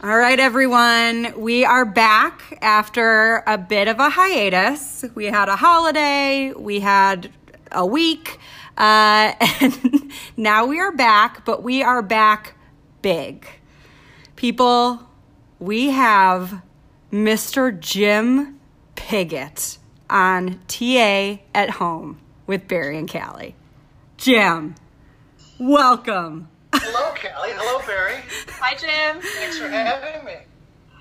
All right, everyone. We are back after a bit of a hiatus. We had a holiday, we had a week, uh, and now we are back, but we are back big. People, we have Mr. Jim Piggott on TA at home with Barry and Callie. Jim, welcome. Hello, Callie. Hello, Barry. Hi, Jim. Thanks for having me.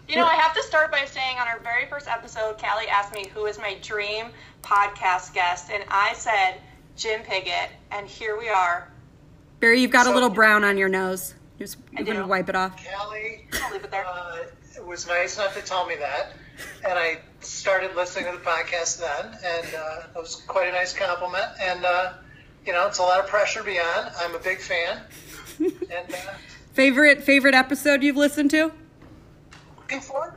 You know, I have to start by saying on our very first episode, Callie asked me who is my dream podcast guest, and I said Jim Piggott, and here we are. Barry, you've got a little brown on your nose. Just you do. want to wipe it off. Callie I'll leave it there. uh, was nice enough to tell me that, and I started listening to the podcast then, and uh, it was quite a nice compliment. And uh, you know, it's a lot of pressure to be on. I'm a big fan, and uh, Favorite favorite episode you've listened to? looking forward.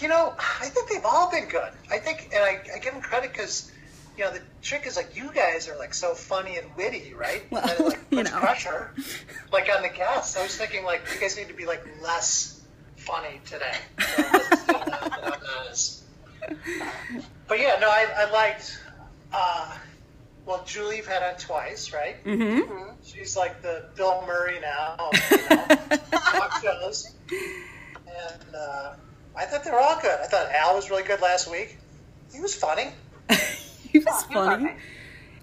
You know, I think they've all been good. I think, and I, I give them credit because. You know, the trick is like you guys are like so funny and witty, right? Well, and like you know. pressure, like on the guests. I was thinking like you guys need to be like less funny today. So let's do that, that I'm not as- But yeah, no, I, I liked. Uh, well, Julie you've had on twice, right? Mm-hmm. She's like the Bill Murray now, you know, talk shows. And uh, I thought they were all good. I thought Al was really good last week. He was funny. he was Oh, he was funny.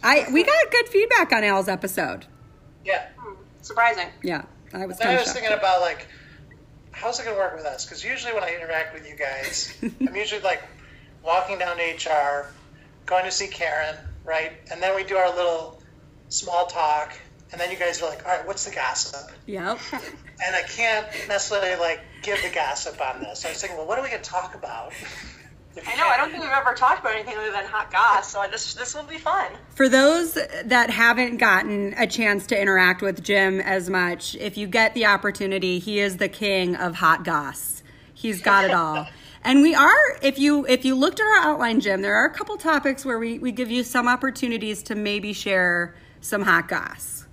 I we got good feedback on Al's episode. Yeah. Surprising. Yeah, I was kind I of was thinking about like, how's it going to work with us? Because usually when I interact with you guys, I'm usually like walking down to HR, going to see Karen, right? And then we do our little small talk, and then you guys are like, all right, what's the gossip? Yep. And I can't necessarily like give the gossip on this. I was thinking, well, what are we going to talk about? If I know. I don't think we've ever talked about anything other than hot goss, so this this will be fun. For those that haven't gotten a chance to interact with Jim as much, if you get the opportunity, he is the king of hot goss. He's got it all. And we are, if you if you looked at our outline, Jim, there are a couple topics where we, we give you some opportunities to maybe share some hot goss.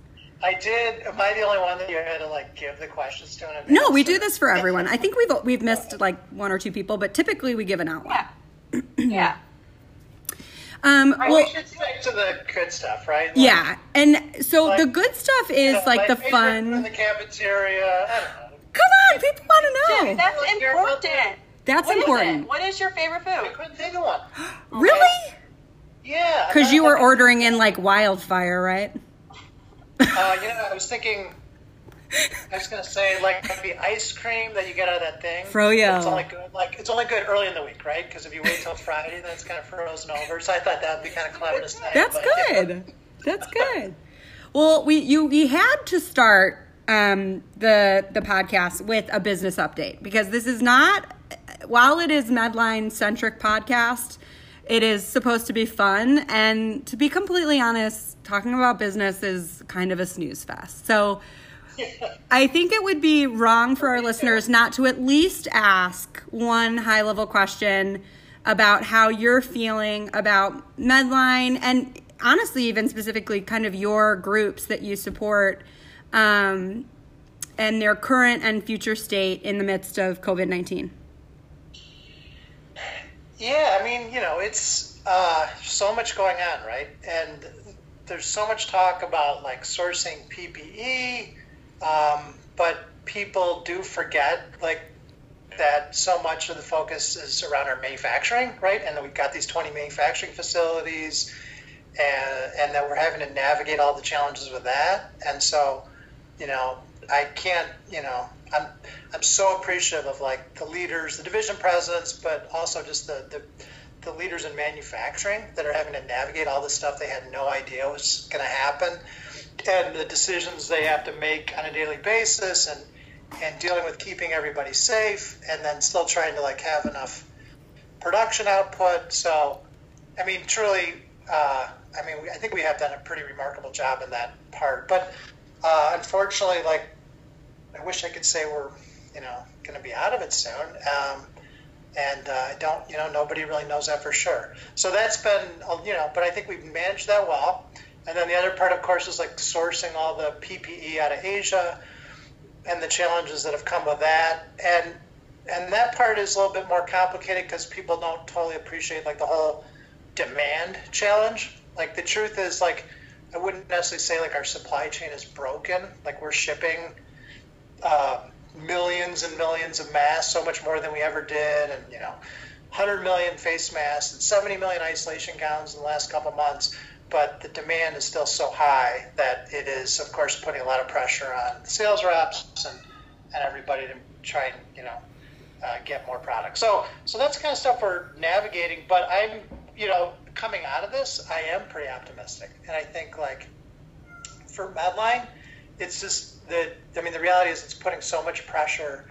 I did. Am I the only one that you had to like give the questions to? In advance? No, we do this for everyone. I think we've we've missed like one or two people, but typically we give an outline. Yeah. yeah. Um, Right, well, We should stick to the good stuff, right? Like, yeah, and so Like- the good stuff you is know, like my the fun in the cafeteria. I don't know. Come on, people want to know. That's Like, you're not important. That's What is important. it? What is your favorite I food? couldn't think of one. Really? Yeah. Because you were ordering in like wildfire, right? Uh, you know, I was thinking. I was gonna say like the ice cream that you get out of that thing. Froyo. It's only good like it's only good early in the week, right? Because if you wait till Friday, then it's kind of frozen over. So I thought that'd be kind of clever to say. That's but- good. That's good. Well, we you we had to start um, the the podcast with a business update because this is not while it is Medline centric podcast, it is supposed to be fun and to be completely honest, talking about business is kind of a snooze fest. So I think it would be wrong for our listeners not to at least ask one high level question about how you're feeling about Medline and honestly, even specifically, kind of your groups that you support um, and their current and future state in the midst of COVID 19. Yeah, I mean, you know, it's uh, so much going on, right? And there's so much talk about like sourcing PPE, um, but people do forget like that so much of the focus is around our manufacturing, right? And that we've got these 20 manufacturing facilities, and and that we're having to navigate all the challenges with that. And so, you know, I can't, you know, I'm I'm so appreciative of like the leaders, the division presidents, but also just the the, the leaders in manufacturing that are having to navigate all this stuff they had no idea was going to happen, and the decisions they have to make on a daily basis, and and dealing with keeping everybody safe, and then still trying to like have enough production output. So, I mean, truly, uh, I mean, I think we have done a pretty remarkable job in that part. But uh, unfortunately, like, I wish I could say we're, you know, going to be out of it soon. Um, and uh, I don't, you know, nobody really knows that for sure. So that's been, uh, you know, but I think we've managed that well. And then the other part, of course, is like sourcing all the PPE out of Asia. and the challenges that have come with that, and and that part is a little bit more complicated because people don't totally appreciate like the whole demand challenge. Like the truth is like I wouldn't necessarily say like our supply chain is broken. Like we're shipping uh, millions and millions of masks, so much more than we ever did, and you know, 100 million face masks and 70 million isolation gowns in the last couple months. But the demand is still so high that it is, of course, putting a lot of pressure on sales reps and, and everybody to try and you know uh, get more product. So so that's kind of stuff we're navigating. But I'm you know coming out of this, I am pretty optimistic, and I think like for Medline, it's just that I mean the reality is it's putting so much pressure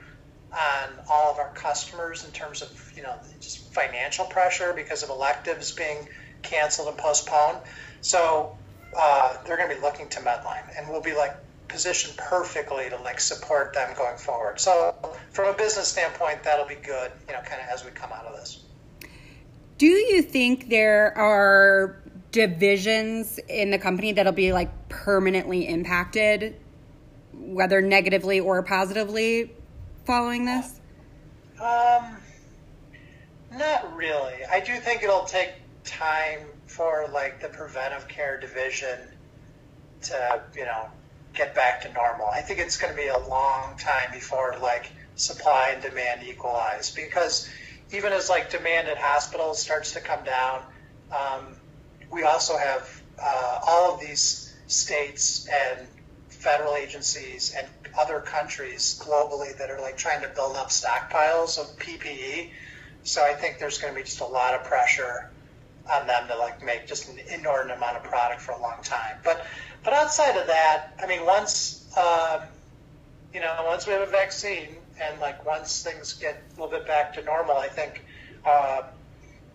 on all of our customers in terms of you know just financial pressure because of electives being canceled and postponed. So uh, they're going to be looking to Medline, and we'll be like positioned perfectly to like support them going forward. So from a business standpoint, that'll be good, you know, kind of as we come out of this. Do you think there are divisions in the company that'll be like permanently impacted, whether negatively or positively, following this? Um, not really. I do think it'll take time for like the preventive care division to, you know, get back to normal. I think it's going to be a long time before like supply and demand equalize because even as like demand at hospitals starts to come down, um, we also have uh, all of these states and federal agencies and other countries globally that are like trying to build up stockpiles of PPE. So I think there's going to be just a lot of pressure on them to like make just an inordinate amount of product for a long time. But but outside of that, I mean, once um, you know, once we have a vaccine and like once things get a little bit back to normal, I think. Uh,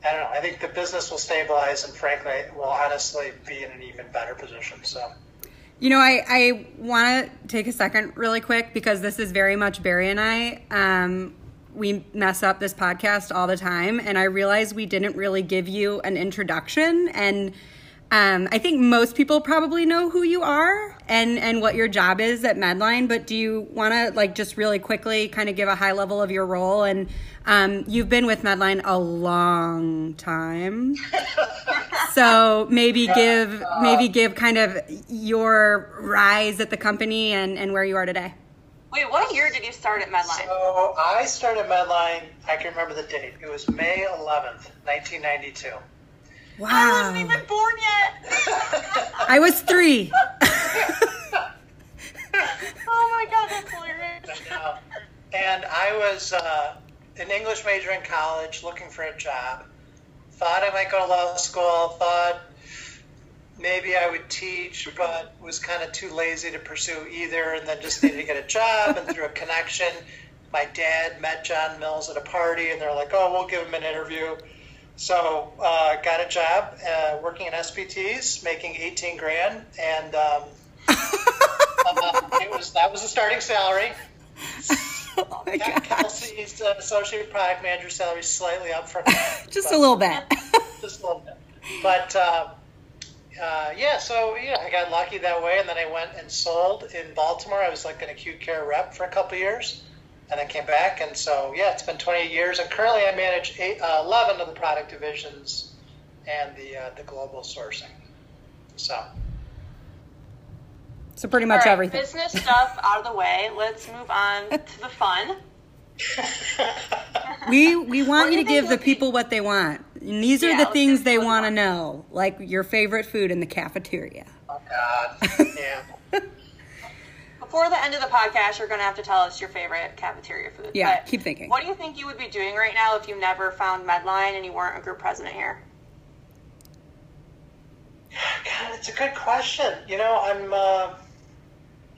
I don't know. I think the business will stabilize, and frankly, will honestly be in an even better position. So. You know, I, I want to take a second really quick because this is very much Barry and I. Um, we mess up this podcast all the time, and I realize we didn't really give you an introduction. And um, I think most people probably know who you are and and what your job is at Medline. But do you want to like just really quickly kind of give a high level of your role? And um, you've been with Medline a long time, so maybe give maybe give kind of your rise at the company and and where you are today. Wait, what year did you start at Medline? So I started Medline. I can remember the date. It was May 11th, 1992. Wow. I wasn't even born yet. I was three. oh my god, that's hilarious. Uh, and I was uh, an English major in college, looking for a job. Thought I might go to law school. Thought maybe I would teach, but was kind of too lazy to pursue either. And then just needed to get a job. And through a connection, my dad met Jon Mills at a party, and they're like, "Oh, we'll give him an interview." So uh, got a job uh, working in SPTs, making 18 grand, and um, uh, it was that was the starting salary. oh my Got Kelsey's uh, associate product manager salary slightly up from that, Just a little bit. just a little bit. But uh, uh, yeah, so yeah, I got lucky that way, and then I went and sold in Baltimore. I was like an acute care rep for a couple years, and then came back. And so yeah, it's been 28 years, and currently I manage eight, uh, 11 of the product divisions and the uh, the global sourcing. So So pretty much right, everything. business stuff out of the way. Let's move on to the fun. We we want What you to give the would be- people what they want. And these are the things they want to know, like your favorite food in the cafeteria. oh God, yeah. Before the end of the podcast, you're going to have to tell us your favorite cafeteria food. Yeah, But keep thinking. What do you think you would be doing right now if you never found Medline and you weren't a group president here? God, it's a good question. You know, I'm uh,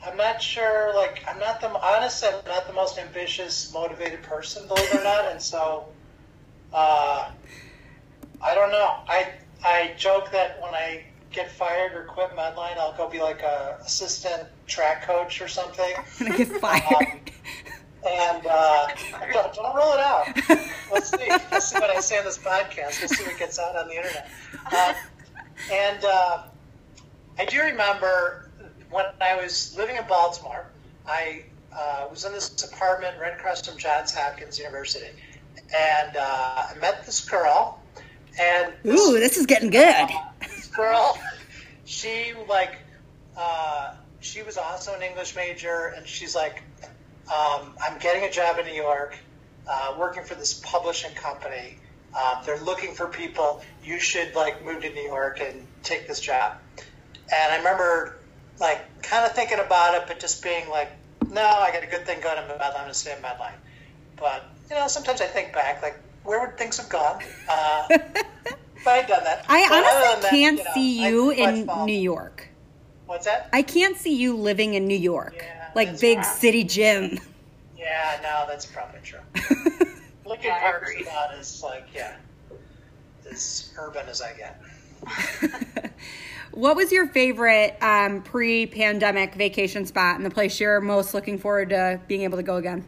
I'm not sure. Like, I'm not the honestly, I'm not the most ambitious, motivated person, believe it or not. And so, uh, I don't know. I I joke that when I get fired or quit Medline, I'll go be like a assistant track coach or something. I'm gonna get fired. And uh, don't, don't roll it out. Let's see. Let's see what I say on this podcast. Let's see what gets out on the internet. Uh, and uh, I do remember when I was living in Baltimore, I uh, was in this apartment right across from Johns Hopkins University, and uh, I met this girl. And this, Ooh, this is getting good. Girl, she like, uh, she was also an English major, and she's like, um, I'm getting a job in New York, uh, working for this publishing company. Um, they're looking for people. You should like move to New York and take this job. And I remember like kind of thinking about it, but just being like, no, I got a good thing going. I'm going to stay in Medline. But you know, sometimes I think back, like, where would things have gone? Uh, if I had done that. I But honestly that, can't you know, see you in follow- New York. What's that? I can't see you living in New York, Yeah, like big right. city Jim. Yeah, no, that's probably true. Lincoln Yeah, I Park's about as like, yeah, as urban as I get. what was your favorite um, pre-pandemic vacation spot and the place you're most looking forward to being able to go again?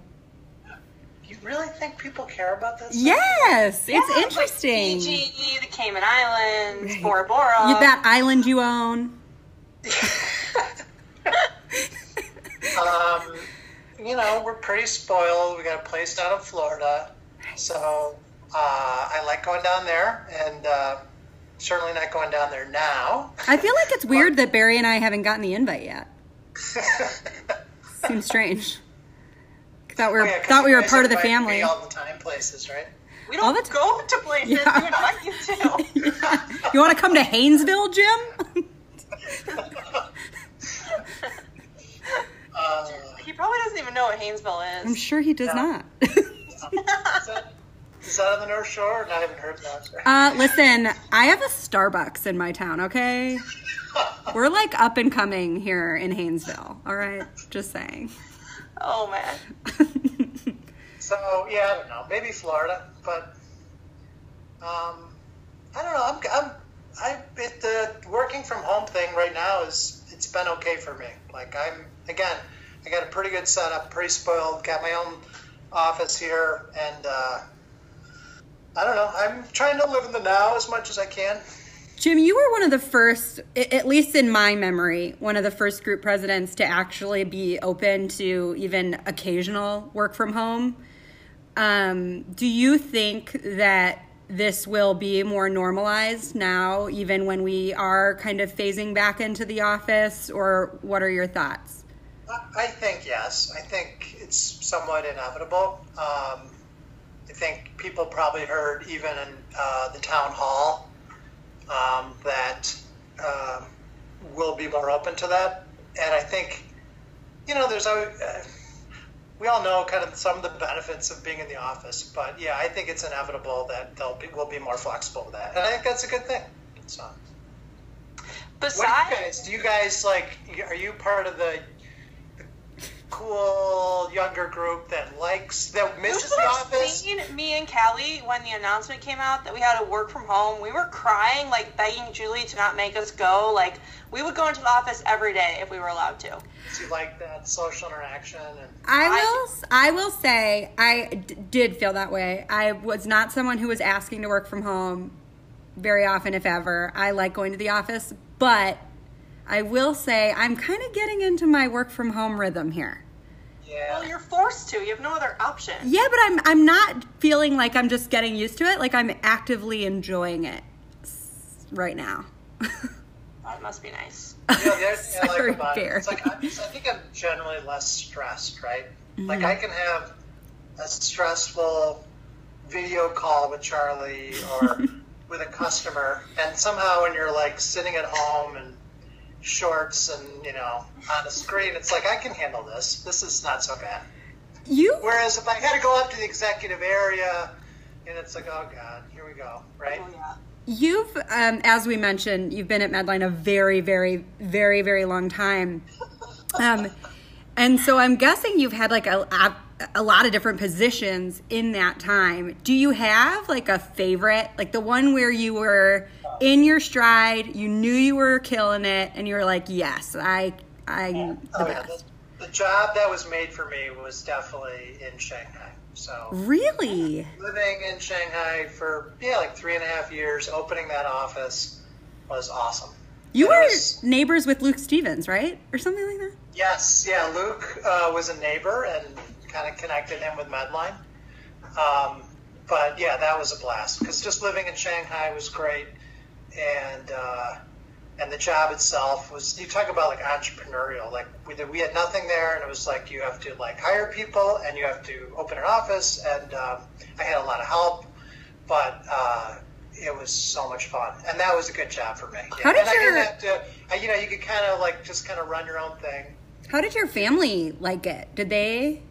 You really think people care about this? Yes, Yeah, it's like interesting. Fiji, the Cayman Islands, Right. Bora Bora. You- that island you own. Um, you know, we're pretty spoiled. We got a place down in Florida, so uh, I like going down there, and uh, certainly not going down there now. I feel like it's weird that Barry and I haven't gotten the invite yet. Seems strange. Thought we were Oh, yeah, 'cause thought we were part of the family. all the time, places, right? we don't the go to places. Yeah. We invite you to. You want to come to Hainesville, Jim? Uh, he probably doesn't even know what Hainesville is. I'm sure he does Yeah. not. is, that, is that on the North Shore? No, I haven't heard that. Uh, listen, I have a Starbucks in my town, okay? We're like up and coming here in Hainesville, all right? Just saying. Oh man. So yeah, I don't know. Maybe Florida, but um, I don't know. I'm, I'm I it, the working from home thing right now is it's been okay for me. Like I'm again, I got a pretty good setup, pretty spoiled. Got my own office here, and uh, I don't know. I'm trying to live in the now as much as I can. Jim, you were one of the first, at least in my memory, one of the first group presidents to actually be open to even occasional work from home. Um, do you think that this will be more normalized now, even when we are kind of phasing back into the office, or what are your thoughts? I think yes. I think it's somewhat inevitable. Um, I think people probably heard even in uh, the town hall um, that um, we'll be more open to that. And I think, you know, there's always, uh, we all know kind of some of the benefits of being in the office, but yeah, I think it's inevitable that they'll be, we'll be more flexible with that. And I think that's a good thing. So, what do Besides, you guys, do you guys like, are you part of the cool younger group that likes, that misses the office? seen me and Callie when the announcement came out that we had to work from home. We were crying, like begging Julie to not make us go. Like we would go into the office every day if we were allowed to. Do you like that social interaction? And I I- will. I will say I d- did feel that way. I was not someone who was asking to work from home very often, if ever. I like going to the office, but I will say I'm kind of getting into my work from home rhythm here. Yeah, Well, you're forced to. You have no other option. Yeah, but I'm I'm not feeling like I'm just getting used to it. Like I'm actively enjoying it right now. That must be nice. Yeah, the other thing I like about it, it's like I'm, I think I'm generally less stressed, right? Like Mm-hmm. I can have a stressful video call with Charlie or with a customer, and somehow when you're like sitting at home and shorts and you know on a screen, it's like I can handle this. This is not so bad. You Whereas if I had to go up to the executive area, and it's like, oh god, here we go, right? Oh yeah. You've, um, as we mentioned, you've been at Medline a very, very, very, very long time. Um, and so I'm guessing you've had like a, a, a lot of different positions in that time. Do you have like a favorite, like the one where you were in your stride, you knew you were killing it, and you were like, yes, I, I'm the Oh, yeah, best. the, the job that was made for me was definitely in Shanghai. So Really? living in Shanghai for yeah, like three and a half years, opening that office was awesome. You were was- neighbors with Luke Stevens, right? Or something like that? Yes, yeah. Luke uh, was a neighbor and kind of connected him with Medline. Um, but yeah, that was a blast because just living in Shanghai was great, and uh, and the job itself was. You talk about like entrepreneurial. Like we did, we had nothing there, and it was like you have to like hire people and you have to open an office, and um, I had a lot of help, but. Uh, it was so much fun, and that was a good job for me. How did and I didn't have to, I, you know, you could kind of like just kind of run your own thing. How did your family like it? Did they?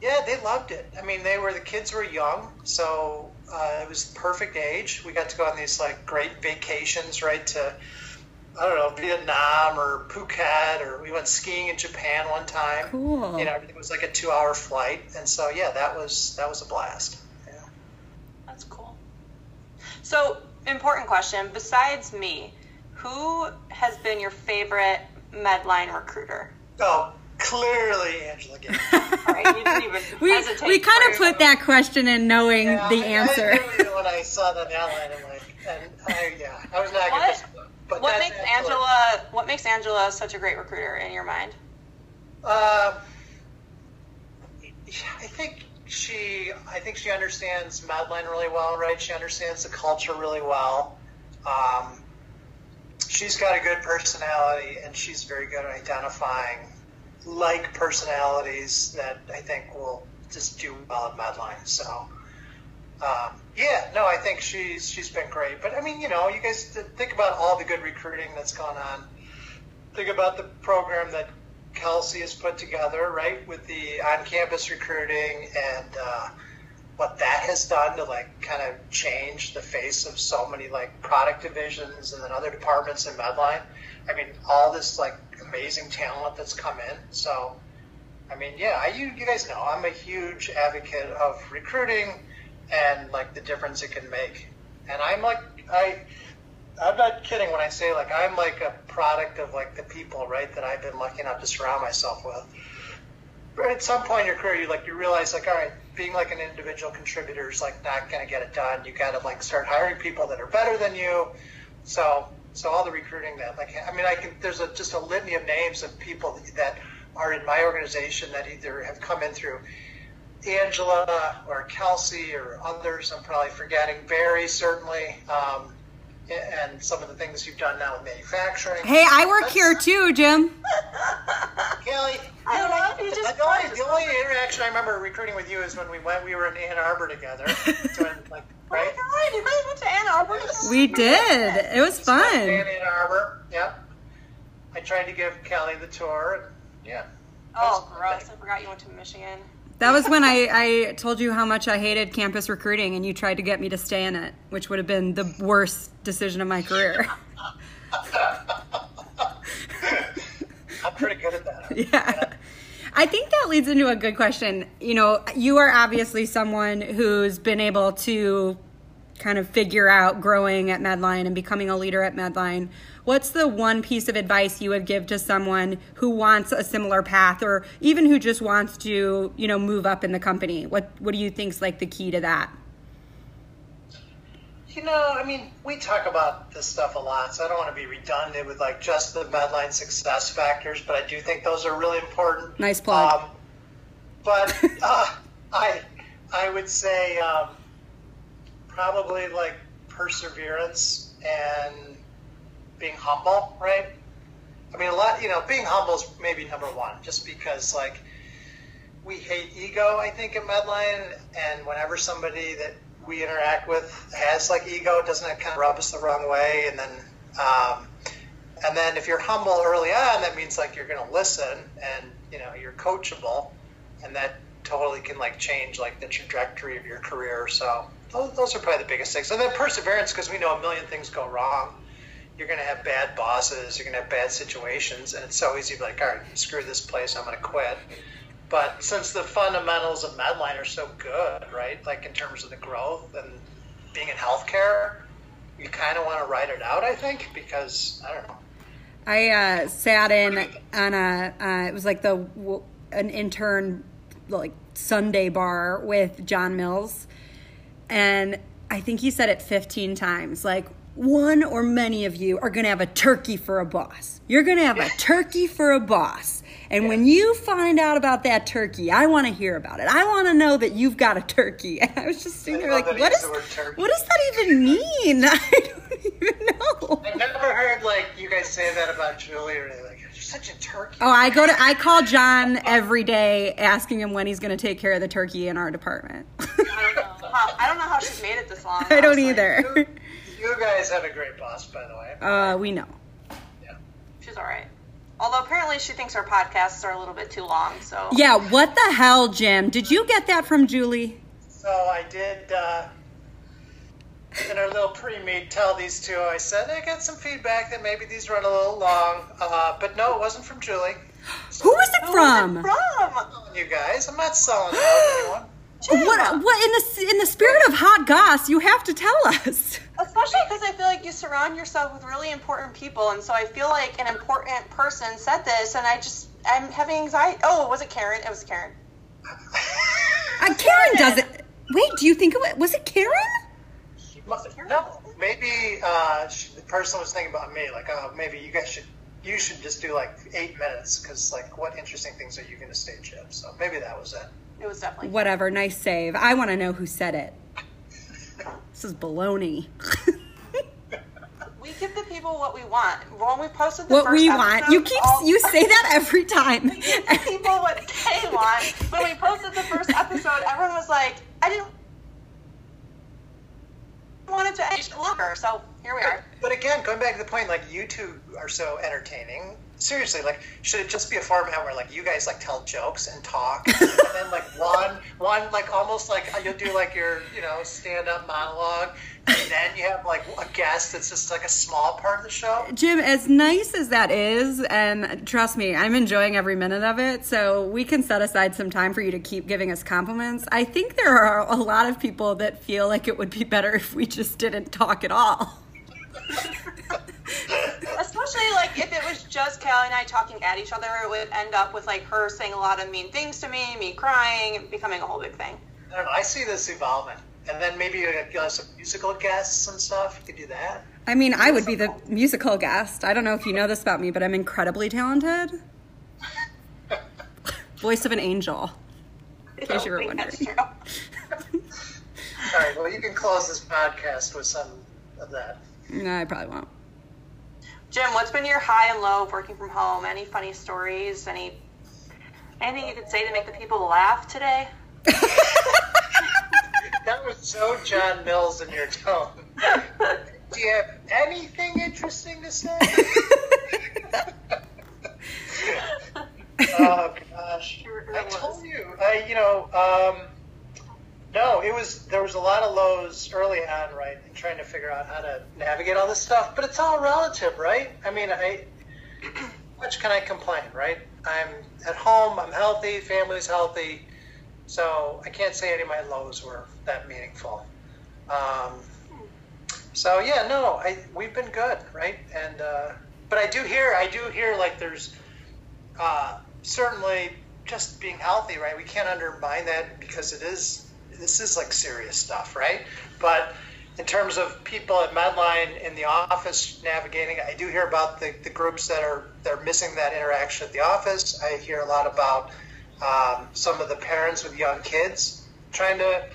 Yeah, they loved it. I mean, they were the kids were young, so uh, it was the perfect age. We got to go on these like great vacations, right? To I don't know Vietnam or Phuket, or we went skiing in Japan one time. Cool. You know, everything was like a two-hour flight, and so yeah, that was that was a blast. Yeah. That's cool. So, important question. Besides me, who has been your favorite Medline recruiter? Oh, clearly Angela Gay. All right, you didn't even We, we kind of before you- put that question in knowing Yeah, the I- answer. I knew when I saw that outline, I'm like, and I, yeah, I was not What? gonna. But What that's makes Angela? What makes Angela such a great recruiter in your mind? Um, I think she, I think she understands Medline really well, right? She understands the culture really well. Um, she's got a good personality, and she's very good at identifying like personalities that I think will just do well at Medline. So, um, yeah, no, I think she's she's been great. But I mean, you know, you guys think about all the good recruiting that's gone on. Think about the program that Kelsey has put together, right, with the on-campus recruiting and uh, what that has done to like kind of change the face of so many like product divisions and then other departments in Medline. I mean, all this like amazing talent that's come in. So, I mean, yeah, I, you you guys know I'm a huge advocate of recruiting and like the difference it can make. And I'm like I I'm not kidding when I say like I'm like a product of like the people, right, that I've been lucky enough to surround myself with. At some point in your career, you like you realize like, all right, being like an individual contributor is like not to get it done. You got to like start hiring people that are better than you. So so all the recruiting that like I mean I can there's a just a litany of names of people that are in my organization that either have come in through Angela or Kelsey or others. I'm probably forgetting Barry certainly. Um, and some of the things you've done now with manufacturing. Hey, I work here too, Jim. Kelly, I love you just the only, the only interaction I remember recruiting with you is when we went. We were in Ann Arbor together, doing like Oh my God, you guys went to Ann Arbor. We did. It was In fun. Ann Arbor, yep. I tried to give Kelly the tour. And, yeah. Oh, gross! I forgot you went to Michigan. That was when I, I told you how much I hated campus recruiting and you tried to get me to stay in it, which would have been the worst decision of my career. I'm pretty good at that. Yeah. I think that leads into a good question. You know, you are obviously someone who's been able to kind of figure out growing at Medline and becoming a leader at Medline. What's the one piece of advice you would give to someone who wants a similar path or even who just wants to, you know, move up in the company? What what do you think's like the key to that? You know, I mean, we talk about this stuff a lot, so I don't want to be redundant with like just the Medline success factors, but I do think those are really important. Nice plug. Um, but uh, I, I would say um, probably like perseverance and being humble, right? I mean, a lot, you know, being humble is maybe number one, just because like we hate ego, I think, at Medline, and whenever somebody that we interact with has like ego, doesn't it kind of rub us the wrong way? And then, um, and then if you're humble early on, that means like you're going to listen and you know you're coachable, and that totally can like change like the trajectory of your career. So those, those are probably the biggest things. And then perseverance, because we know a million things go wrong. You're going to have bad bosses. You're going to have bad situations, and it's so easy to be like, all right, screw this place. I'm going to quit. But since the fundamentals of Medline are so good, right? Like in terms of the growth and being in healthcare, you kind of want to ride it out, I think, because I don't know. I uh, sat in on a uh, it was like the w- an intern like sundae bar with Jon Mills, and I think he said it 15 times. Like one or many of you are going to have a turkey for a boss. You're going to have a turkey for a boss. And when you find out about that turkey, I want to hear about it. I want to know that you've got a turkey. And I was just sitting there like, what, is, what he is, used the turkey. what does that even mean? I don't even know. I've never heard like you guys say that about Julie or like you're such a turkey. Oh, I go to I call John every day asking him when he's going to take care of the turkey in our department. I don't know how, I don't know how she's made it this long. I don't honestly. either. You guys have a great boss, by the way. Uh, we know. Yeah. She's all right. Although apparently she thinks our podcasts are a little bit too long. So Yeah, what the hell, Jim? Did you get that from Julie? So I did uh, in our little pre-meet tell these two. I said I got some feedback that maybe these run a little long, uh, but no, it wasn't from Julie. Who is it Who is it from? from? You guys, I'm not selling out anyone. What? What in the in the spirit of hot goss? You have to tell us. Especially because I feel like you surround yourself with really important people, and so I feel like an important person said this, and I just I'm having anxiety. Oh, was it Karen? It was Karen. Uh, Karen does it. Wait, do you think it was, was it Karen? No, maybe uh, sh- the person was thinking about me. Like, oh, maybe you guys should. You should just do like eight minutes because, like, what interesting things are you going to say, Chip? So maybe that was it. It was definitely. Whatever. Nice save. I want to know who said it. This is baloney. We give the people what we want. When we posted the what first we episode, want. You keep all- you say that every time. we give the people what they want. When we posted the first episode, everyone was like, "I didn't wanted to end longer." So here we are. But again, going back to the point, like you two are so entertaining. Seriously, like should it just be a format where like you guys like tell jokes and talk, and then like one one like almost like uh, you'll do like your you know stand up monologue, and then you have like a guest that's just like a small part of the show. Jim, as nice as that is, and trust me, I'm enjoying every minute of it. So we can set aside some time for you to keep giving us compliments. I think there are a lot of people that feel like it would be better if we just didn't talk at all. Especially like if it was just Callie and I talking at each other, it would end up with like her saying a lot of mean things to me, me crying, becoming a whole big thing. I know. I see this evolving, and then maybe you have some musical guests and stuff. You could do that. I mean, I would be the musical guest. I don't know if you know this about me, but I'm incredibly talented. Voice of an angel. In case you were I think that's wondering. All right. Well, you can close this podcast with some of that. No, I probably won't. Jim, what's been your high and low of working from home? Any funny stories? Any anything you could say to make the people laugh today? That was so Jon Mills in your tone. Do you have anything interesting to say? oh gosh, I told you. I, you know, um, no, it was there was a lot of lows early on, right, in trying to figure out how to navigate all this stuff. But it's all relative, right? I mean, I much can I complain, right? I'm at home. I'm healthy. Family's healthy. So I can't say any of my lows were that meaningful. Um, so yeah, no, I we've been good, right? And uh, but I do hear, I do hear like there's uh, certainly just being healthy, right? We can't undermine that because it is this is like serious stuff, right? But in terms of people at Medline in the office navigating, I do hear about the, the groups that are they're missing that interaction at the office. I hear a lot about um, some of the parents with young kids trying to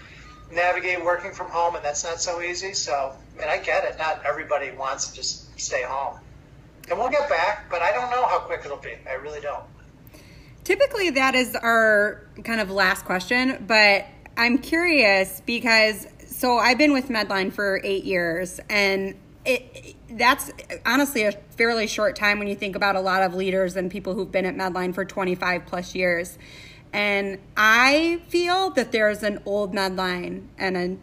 navigate working from home, and that's not so easy. So, and I get it. Not everybody wants to just stay home, and we'll get back, but I don't know how quick it'll be. I really don't. Typically, that is our kind of last question, but I'm curious because so I've been with Medline for eight years, and it that's honestly a fairly short time when you think about a lot of leaders and people who've been at Medline for 25 plus years. And I feel that there's an old Medline and a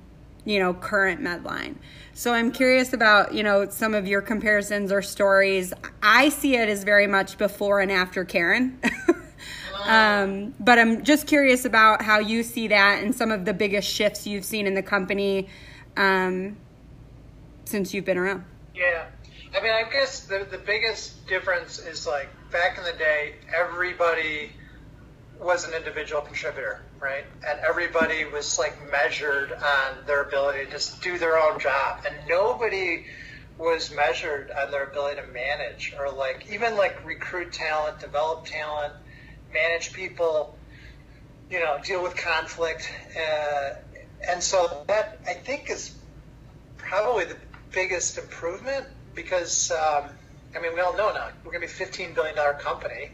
you know current Medline. So I'm curious about you know some of your comparisons or stories. I see it as very much before and after Karen. Um, but I'm just curious about how you see that and some of the biggest shifts you've seen in the company um, since you've been around. Yeah. I mean, I guess the, the biggest difference is like back in the day, everybody was an individual contributor, right? And everybody was like measured on their ability to just do their own job. And nobody was measured on their ability to manage or like even like recruit talent, develop talent, manage people, you know, deal with conflict. Uh, and so that I think is probably the biggest improvement because, um, I mean, we all know now we're going to be a $15 billion company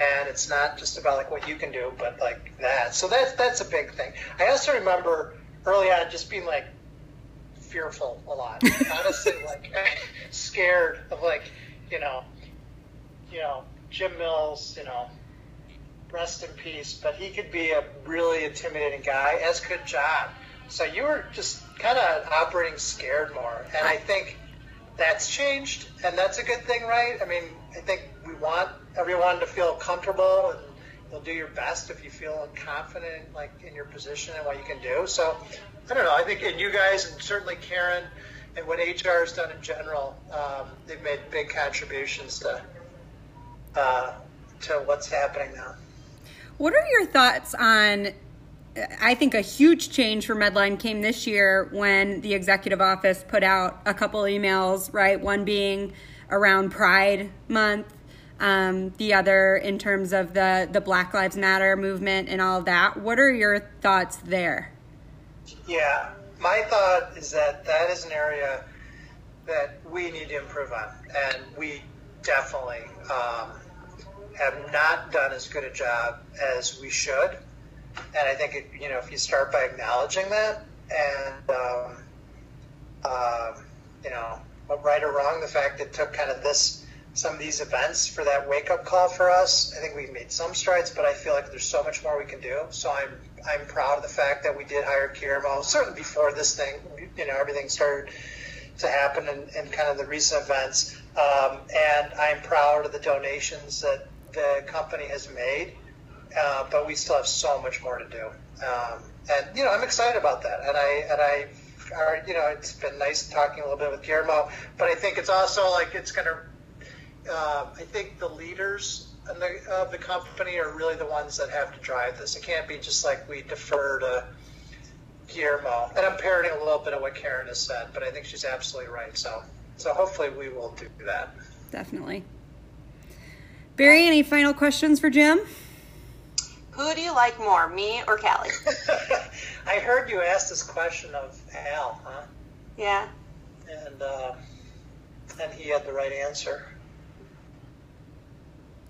and it's not just about like what you can do, but like that. So that's, that's a big thing. I also remember early on just being like, fearful a lot. Honestly, like scared of like, you know, you know, Jim Mills, you know, rest in peace, but he could be a really intimidating guy, as could John. So you were just kind of operating scared more. And I think that's changed, and that's a good thing, right? I mean, I think we want everyone to feel comfortable and you'll do your best if you feel confident like in your position and what you can do. So I don't know. I think, and you guys, and certainly Karen, and what HR has done in general, um, they've made big contributions to uh, to what's happening now. What are your thoughts on? I think a huge change for Medline came this year when the executive office put out a couple emails, right? One being around Pride Month, um, the other in terms of the the Black Lives Matter movement and all of that. What are your thoughts there? Yeah, my thought is that that is an area that we need to improve on, and we definitely um, have not done as good a job as we should. And I think it, you know if you start by acknowledging that, and um, uh, you know, right or wrong, the fact it took kind of this some of these events for that wake up call for us. I think we've made some strides, but I feel like there's so much more we can do. So I'm I'm proud of the fact that we did hire Guillermo, certainly before this thing, you know, everything started to happen and kind of the recent events. Um, and I'm proud of the donations that the company has made, uh, but we still have so much more to do. Um, and you know, I'm excited about that. And I and I, are, you know, it's been nice talking a little bit with Guillermo, but I think it's also like it's going to. Uh, I think the leaders of the, of the company are really the ones that have to drive this. It can't be just like we defer to Guillermo. And I'm parroting a little bit of what Karen has said, but I think she's absolutely right. So, so hopefully we will do that. Definitely. Barry, any final questions for Jim? Who do you like more, me or Callie? I heard you ask this question of Al, huh? Yeah. And uh, and he had the right answer.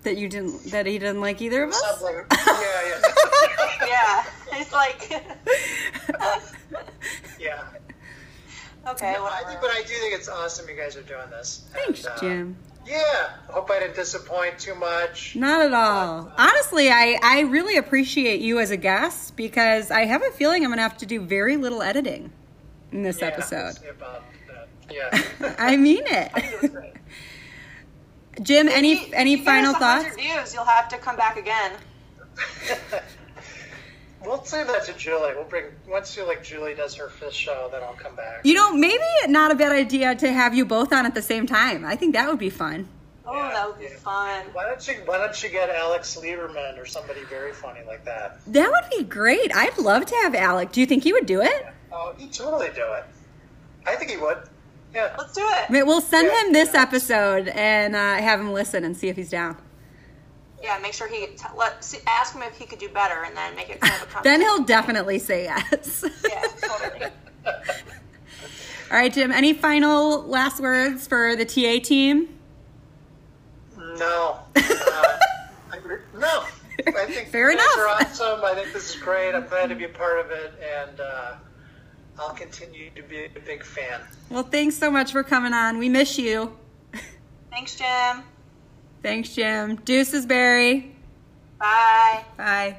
That you didn't, that he didn't like either of us. Something. Yeah, yeah, yeah. It's like, yeah. okay, I think, but I do think it's awesome you guys are doing this. Thanks, And, uh, Jim. Yeah. I hope I didn't disappoint too much. Not at all. Honestly, I, I really appreciate you as a guest because I have a feeling I'm going to have to do very little editing in this Yeah, episode. we'll about that. Yeah. I mean it was it. great. Jim, any any final thoughts? Views, you'll have to come back again. we'll save that to Julie. We'll bring once you like Julie does her fifth show, then I'll come back. You know, maybe not a bad idea to have you both on at the same time. I think that would be fun. Oh, Yeah, that would be yeah. fun. Why don't you Why don't you get Alex Lieberman or somebody very funny like that? That would be great. I'd love to have Alec. Do you think he would do it? Oh, he'd totally do it. I think he would. Yeah. Let's do it. We'll send Yeah. him this episode and uh, have him listen and see if he's down. Yeah, make sure he t- let see, ask him if he could do better, and then make it kind of a Then he'll definitely say yes. Yeah, totally. All right, Jim. Any final last words for the TA team? No. Uh, I, no. I think Fair you guys enough. are awesome. I think this is great. I'm glad to be a part of it, and uh, I'll continue to be a big fan. Well, thanks so much for coming on. We miss you. Thanks, Jim. Thanks, Jim. Deuces, Barry. Bye. Bye.